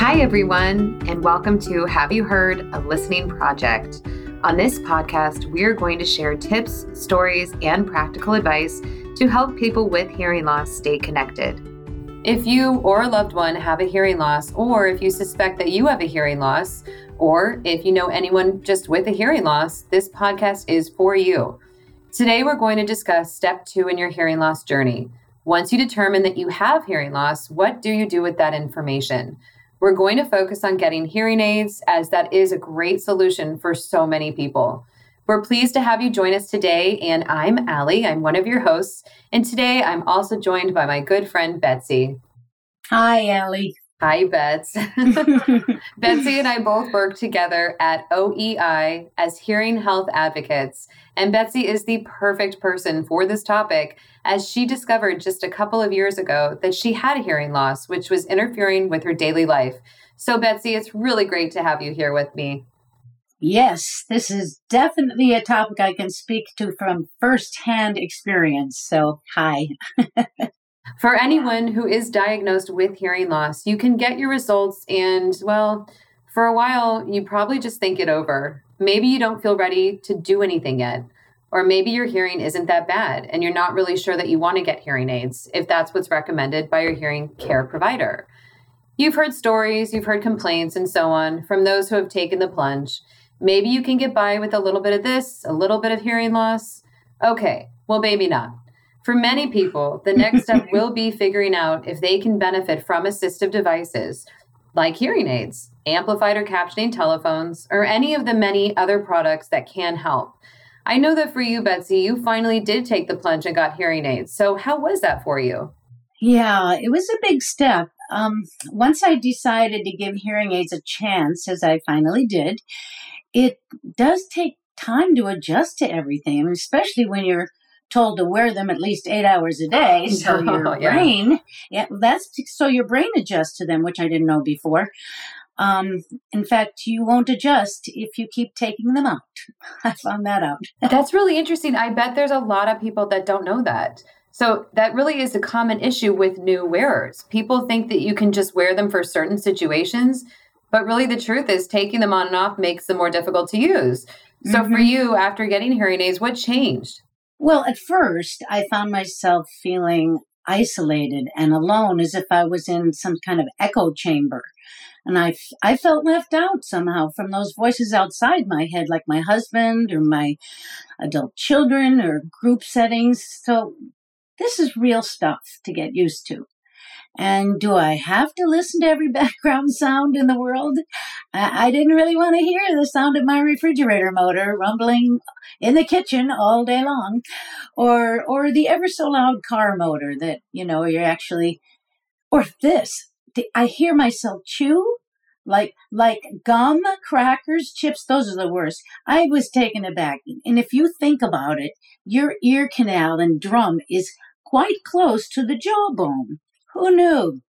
Hi, everyone, and welcome to Have You Heard a Listening Project. On this podcast, we are going to share tips, stories, and practical advice to help people with hearing loss stay connected. If you or a loved one have a hearing loss, or if you suspect that you have a hearing loss, or if you know anyone just with a hearing loss, this podcast is for you. Today, we're going to discuss step two in your hearing loss journey. Once you determine that you have hearing loss, what do you do with that information? We're going to focus on getting hearing aids, as that is a great solution for so many people. We're pleased to have you join us today, and I'm Allie. I'm one of your hosts, and today I'm also joined by my good friend Betsy. Hi, Allie. Hi, Bets. Betsy and I both work together at OEI as hearing health advocates. And Betsy is the perfect person for this topic as she discovered just a couple of years ago that she had a hearing loss, which was interfering with her daily life. So, Betsy, it's really great to have you here with me. Yes, this is definitely a topic I can speak to from firsthand experience. So, hi. For anyone who is diagnosed with hearing loss, you can get your results, and well, for a while, you probably just think it over. Maybe you don't feel ready to do anything yet. Or maybe your hearing isn't that bad and you're not really sure that you want to get hearing aids if that's what's recommended by your hearing care provider. You've heard stories, you've heard complaints, and so on from those who have taken the plunge. Maybe you can get by with a little bit of this, a little bit of hearing loss. Okay, well, maybe not. For many people, the next step will be figuring out if they can benefit from assistive devices like hearing aids, amplified or captioning telephones, or any of the many other products that can help. I know that for you, Betsy, you finally did take the plunge and got hearing aids. So, how was that for you? Yeah, it was a big step. Um, once I decided to give hearing aids a chance, as I finally did, it does take time to adjust to everything, especially when you're told to wear them at least eight hours a day. So your yeah. brain, yeah, that's so your brain adjusts to them, which I didn't know before. Um, in fact, you won't adjust if you keep taking them out. I found that out. That's really interesting. I bet there's a lot of people that don't know that. So that really is a common issue with new wearers. People think that you can just wear them for certain situations, but really the truth is taking them on and off makes them more difficult to use. So mm-hmm. for you, after getting hearing aids, what changed? Well, at first, I found myself feeling isolated and alone as if I was in some kind of echo chamber. And I, I felt left out somehow from those voices outside my head, like my husband or my adult children or group settings. So this is real stuff to get used to. And do I have to listen to every background sound in the world? I, I didn't really want to hear the sound of my refrigerator motor rumbling in the kitchen all day long, or or the ever so loud car motor that you know you're actually, or this. I hear myself chew like like gum, crackers, chips. Those are the worst. I was taken aback. And if you think about it, your ear canal and drum is quite close to the jawbone. Who knew?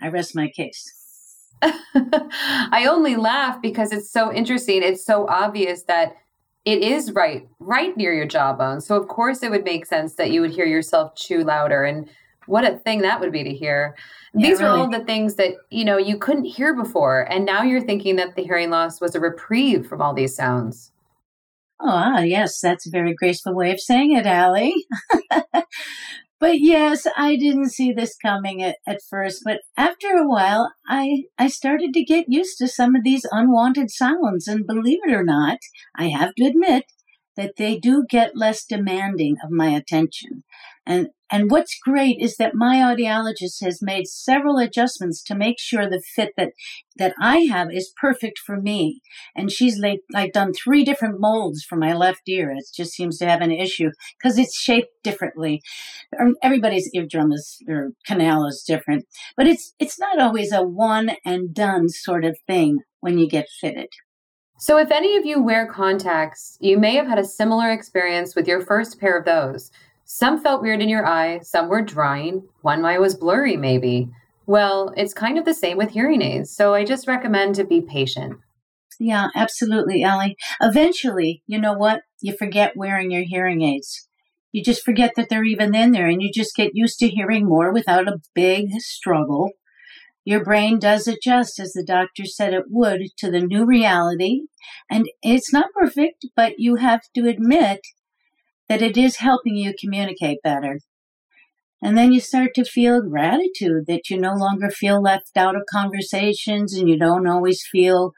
I rest my case. I only laugh because it's so interesting. It's so obvious that it is right, right near your jawbone. So of course it would make sense that you would hear yourself chew louder. And what a thing that would be to hear. Yeah, These really. are all the things that, you know, you couldn't hear before. And now you're thinking that the hearing loss was a reprieve from all these sounds. Oh, ah, yes, that's a very graceful way of saying it, Allie. but yes, I didn't see this coming at, at first, but after a while, I, I started to get used to some of these unwanted sounds. And believe it or not, I have to admit that they do get less demanding of my attention. And and what's great is that my audiologist has made several adjustments to make sure the fit that that I have is perfect for me. And she's like, like done three different molds for my left ear. It just seems to have an issue because it's shaped differently. Um, everybody's eardrum is or canal is different, but it's it's not always a one and done sort of thing when you get fitted. So, if any of you wear contacts, you may have had a similar experience with your first pair of those. Some felt weird in your eye, some were drying, one eye was blurry, maybe. Well, it's kind of the same with hearing aids, so I just recommend to be patient. Yeah, absolutely, Ellie. Eventually, you know what? You forget wearing your hearing aids. You just forget that they're even in there and you just get used to hearing more without a big struggle. Your brain does adjust as the doctor said it would to the new reality. And it's not perfect, but you have to admit that it is helping you communicate better. And then you start to feel gratitude that you no longer feel left out of conversations and you don't always feel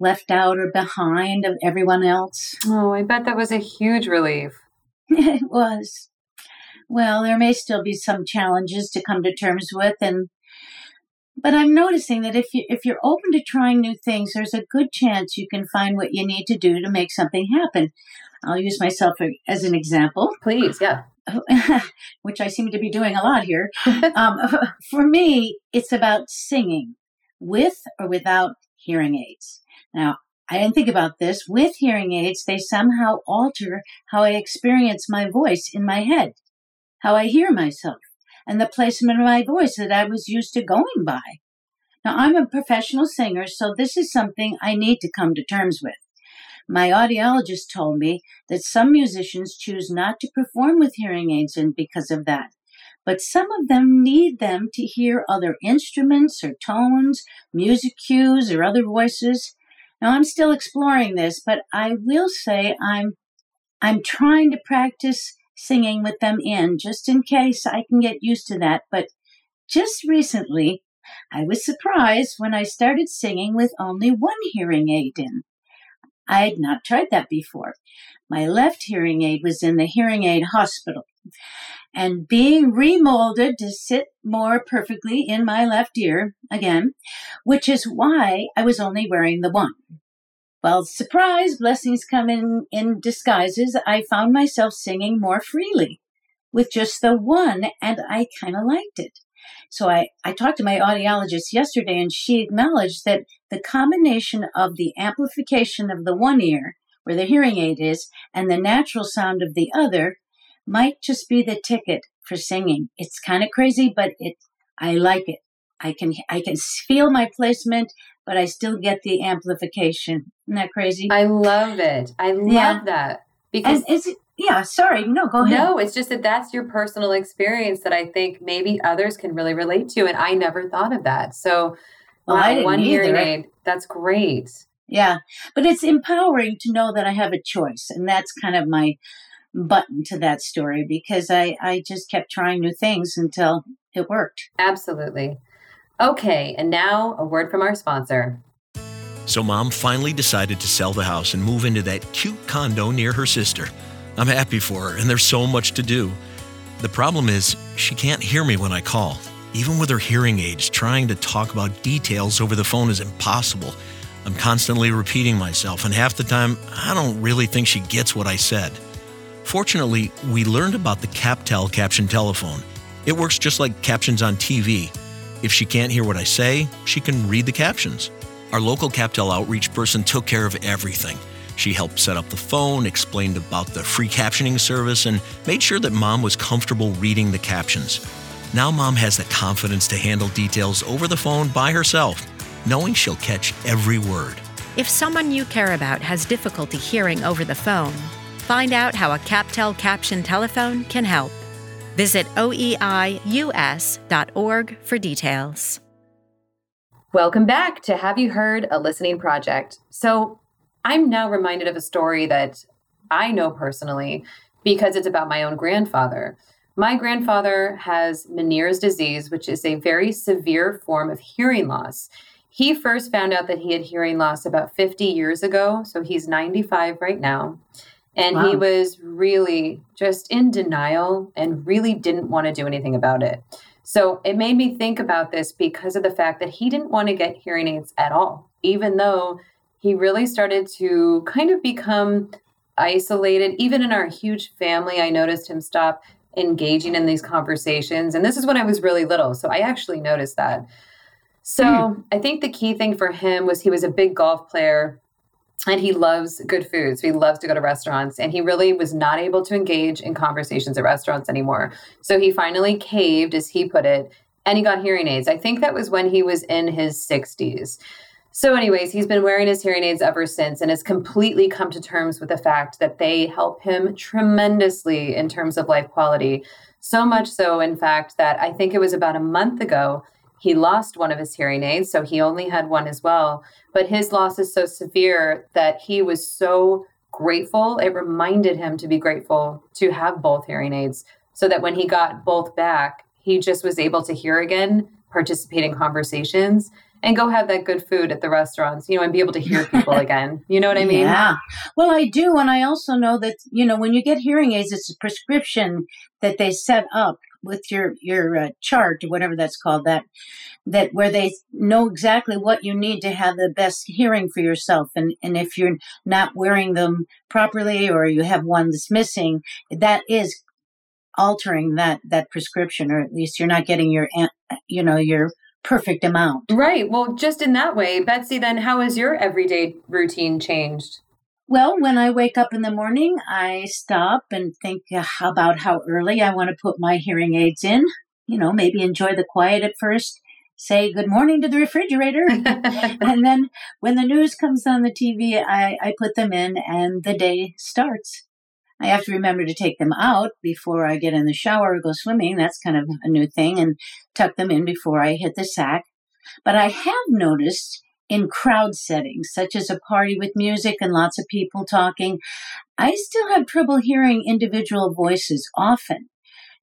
left out or behind of everyone else. Oh, I bet that was a huge relief. it was. Well, there may still be some challenges to come to terms with and but I'm noticing that if you if you're open to trying new things, there's a good chance you can find what you need to do to make something happen. I'll use myself as an example. Please, yeah. Which I seem to be doing a lot here. um, for me, it's about singing with or without hearing aids. Now, I didn't think about this. With hearing aids, they somehow alter how I experience my voice in my head, how I hear myself and the placement of my voice that I was used to going by. Now, I'm a professional singer, so this is something I need to come to terms with. My audiologist told me that some musicians choose not to perform with hearing aids in because of that. But some of them need them to hear other instruments or tones, music cues, or other voices. Now I'm still exploring this, but I will say I'm I'm trying to practice singing with them in just in case I can get used to that. But just recently, I was surprised when I started singing with only one hearing aid in. I had not tried that before. My left hearing aid was in the hearing aid hospital and being remolded to sit more perfectly in my left ear again, which is why I was only wearing the one. Well, surprise, blessings come in, in disguises. I found myself singing more freely with just the one, and I kind of liked it. So I, I talked to my audiologist yesterday, and she acknowledged that the combination of the amplification of the one ear, where the hearing aid is, and the natural sound of the other might just be the ticket for singing. It's kind of crazy, but it I like it. I can I can feel my placement but I still get the amplification. Isn't that crazy? I love it. I love yeah. that because and it's yeah. Sorry, no, go ahead. No, it's just that that's your personal experience that I think maybe others can really relate to, and I never thought of that. So, well, wow, one either. hearing aid. That's great. Yeah, but it's empowering to know that I have a choice, and that's kind of my button to that story because I I just kept trying new things until it worked. Absolutely. Okay, and now a word from our sponsor. So, mom finally decided to sell the house and move into that cute condo near her sister. I'm happy for her, and there's so much to do. The problem is, she can't hear me when I call. Even with her hearing aids, trying to talk about details over the phone is impossible. I'm constantly repeating myself, and half the time, I don't really think she gets what I said. Fortunately, we learned about the CapTel caption telephone. It works just like captions on TV. If she can't hear what I say, she can read the captions. Our local CapTel outreach person took care of everything. She helped set up the phone, explained about the free captioning service, and made sure that mom was comfortable reading the captions. Now, mom has the confidence to handle details over the phone by herself, knowing she'll catch every word. If someone you care about has difficulty hearing over the phone, find out how a CapTel caption telephone can help. Visit oeius.org for details. Welcome back to Have You Heard a Listening Project. So, I'm now reminded of a story that I know personally because it's about my own grandfather. My grandfather has Meniere's disease, which is a very severe form of hearing loss. He first found out that he had hearing loss about 50 years ago, so he's 95 right now. And wow. he was really just in denial and really didn't want to do anything about it. So it made me think about this because of the fact that he didn't want to get hearing aids at all, even though he really started to kind of become isolated. Even in our huge family, I noticed him stop engaging in these conversations. And this is when I was really little. So I actually noticed that. So mm. I think the key thing for him was he was a big golf player and he loves good food. So he loves to go to restaurants. And he really was not able to engage in conversations at restaurants anymore. So he finally caved, as he put it, and he got hearing aids. I think that was when he was in his 60s. So, anyways, he's been wearing his hearing aids ever since and has completely come to terms with the fact that they help him tremendously in terms of life quality. So much so, in fact, that I think it was about a month ago, he lost one of his hearing aids, so he only had one as well. But his loss is so severe that he was so grateful. It reminded him to be grateful to have both hearing aids so that when he got both back, he just was able to hear again, participate in conversations, and go have that good food at the restaurants, you know, and be able to hear people again. You know what I mean? Yeah. Well, I do. And I also know that, you know, when you get hearing aids, it's a prescription that they set up with your your uh, chart or whatever that's called that that where they know exactly what you need to have the best hearing for yourself. And and if you're not wearing them properly or you have one that's missing that is altering that that prescription or at least you're not getting your you know your perfect amount. Right. Well just in that way betsy then how has your everyday routine changed well, when I wake up in the morning, I stop and think about how early I want to put my hearing aids in. You know, maybe enjoy the quiet at first, say good morning to the refrigerator. and then when the news comes on the TV, I, I put them in and the day starts. I have to remember to take them out before I get in the shower or go swimming. That's kind of a new thing, and tuck them in before I hit the sack. But I have noticed in crowd settings, such as a party with music and lots of people talking, I still have trouble hearing individual voices often.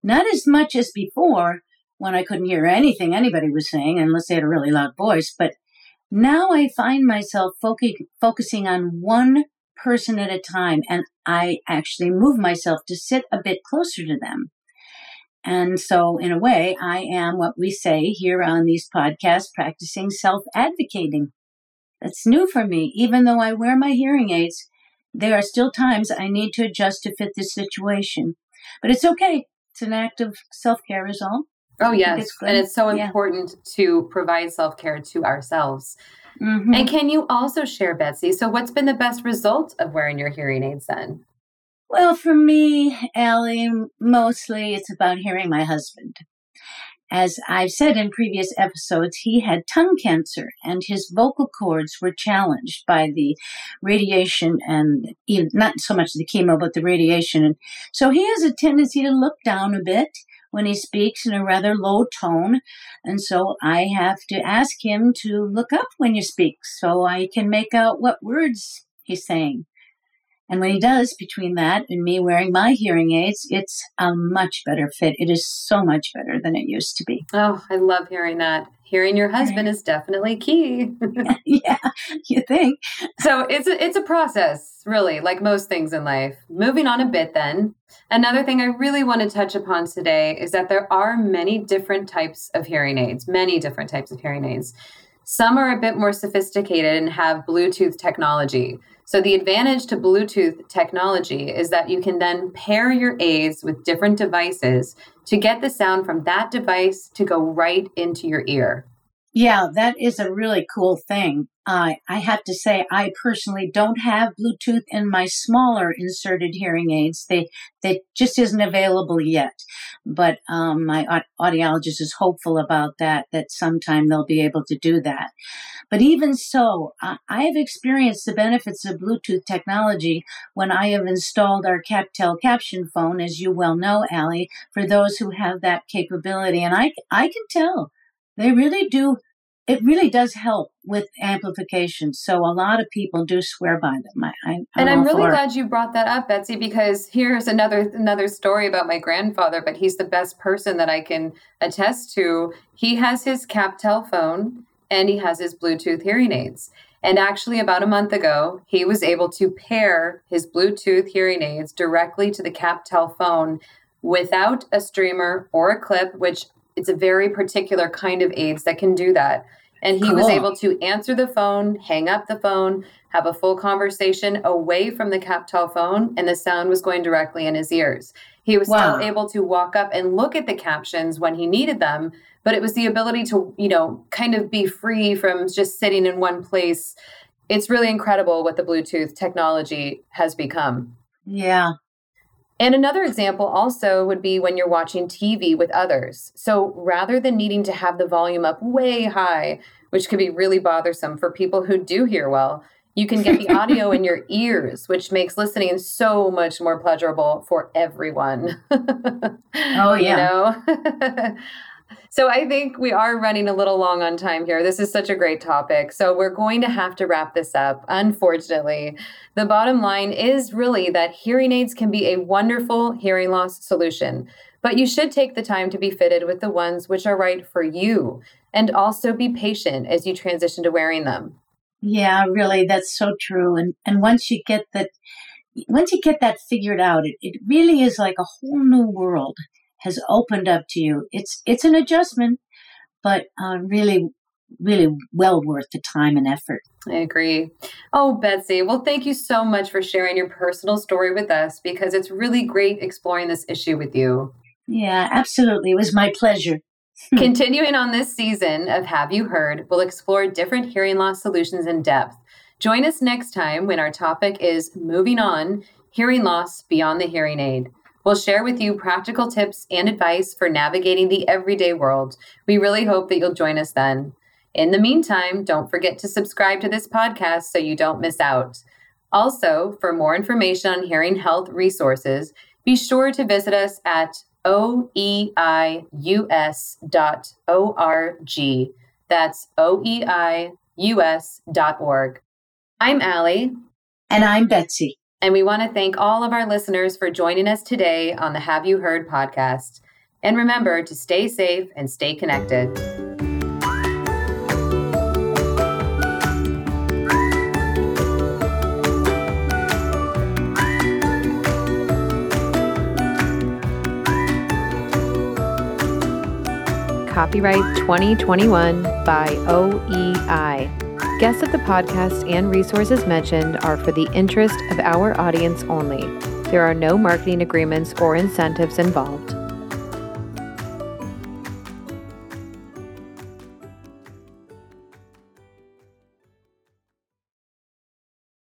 Not as much as before when I couldn't hear anything anybody was saying unless they had a really loud voice, but now I find myself focusing on one person at a time and I actually move myself to sit a bit closer to them. And so, in a way, I am what we say here on these podcasts practicing self advocating. That's new for me. Even though I wear my hearing aids, there are still times I need to adjust to fit this situation. But it's okay. It's an act of self care, is all. Oh, yes. And it's so important yeah. to provide self care to ourselves. Mm-hmm. And can you also share, Betsy? So, what's been the best result of wearing your hearing aids then? Well, for me, Allie, mostly it's about hearing my husband. As I've said in previous episodes, he had tongue cancer and his vocal cords were challenged by the radiation and not so much the chemo, but the radiation. And so he has a tendency to look down a bit when he speaks in a rather low tone. And so I have to ask him to look up when you speak so I can make out what words he's saying. And when he does, between that and me wearing my hearing aids, it's a much better fit. It is so much better than it used to be. Oh, I love hearing that. Hearing your husband is definitely key. yeah, you think. So it's a, it's a process, really, like most things in life. Moving on a bit then. Another thing I really want to touch upon today is that there are many different types of hearing aids, many different types of hearing aids. Some are a bit more sophisticated and have Bluetooth technology. So, the advantage to Bluetooth technology is that you can then pair your aids with different devices to get the sound from that device to go right into your ear. Yeah, that is a really cool thing. Uh, I have to say, I personally don't have Bluetooth in my smaller inserted hearing aids. They they just isn't available yet. But um, my audiologist is hopeful about that. That sometime they'll be able to do that. But even so, I, I have experienced the benefits of Bluetooth technology when I have installed our CapTel caption phone, as you well know, Allie. For those who have that capability, and I I can tell they really do it really does help with amplification. So a lot of people do swear by them. I, I, and I'm really glad you brought that up, Betsy, because here's another another story about my grandfather. But he's the best person that I can attest to. He has his CapTel phone and he has his Bluetooth hearing aids. And actually, about a month ago, he was able to pair his Bluetooth hearing aids directly to the CapTel phone without a streamer or a clip, which it's a very particular kind of aids that can do that. And he cool. was able to answer the phone, hang up the phone, have a full conversation away from the CapTel phone, and the sound was going directly in his ears. He was wow. still able to walk up and look at the captions when he needed them, but it was the ability to, you know, kind of be free from just sitting in one place. It's really incredible what the Bluetooth technology has become. Yeah, and another example also would be when you're watching TV with others. So rather than needing to have the volume up way high, which could be really bothersome for people who do hear well, you can get the audio in your ears, which makes listening so much more pleasurable for everyone. oh, yeah. you know? So I think we are running a little long on time here. This is such a great topic. So we're going to have to wrap this up, unfortunately. The bottom line is really that hearing aids can be a wonderful hearing loss solution, but you should take the time to be fitted with the ones which are right for you and also be patient as you transition to wearing them. Yeah, really, that's so true. And and once you get that once you get that figured out, it, it really is like a whole new world has opened up to you. It's it's an adjustment, but uh, really, really well worth the time and effort. I agree. Oh, Betsy, well, thank you so much for sharing your personal story with us because it's really great exploring this issue with you. Yeah, absolutely. It was my pleasure. Continuing on this season of Have You Heard, we'll explore different hearing loss solutions in depth. Join us next time when our topic is Moving On Hearing Loss Beyond the Hearing Aid. We'll share with you practical tips and advice for navigating the everyday world. We really hope that you'll join us then. In the meantime, don't forget to subscribe to this podcast so you don't miss out. Also, for more information on hearing health resources, be sure to visit us at oeius.org. That's oeius.org. I'm Allie. And I'm Betsy. And we want to thank all of our listeners for joining us today on the Have You Heard podcast. And remember to stay safe and stay connected. Copyright 2021 by OEI. Guests of the podcast and resources mentioned are for the interest of our audience only. There are no marketing agreements or incentives involved.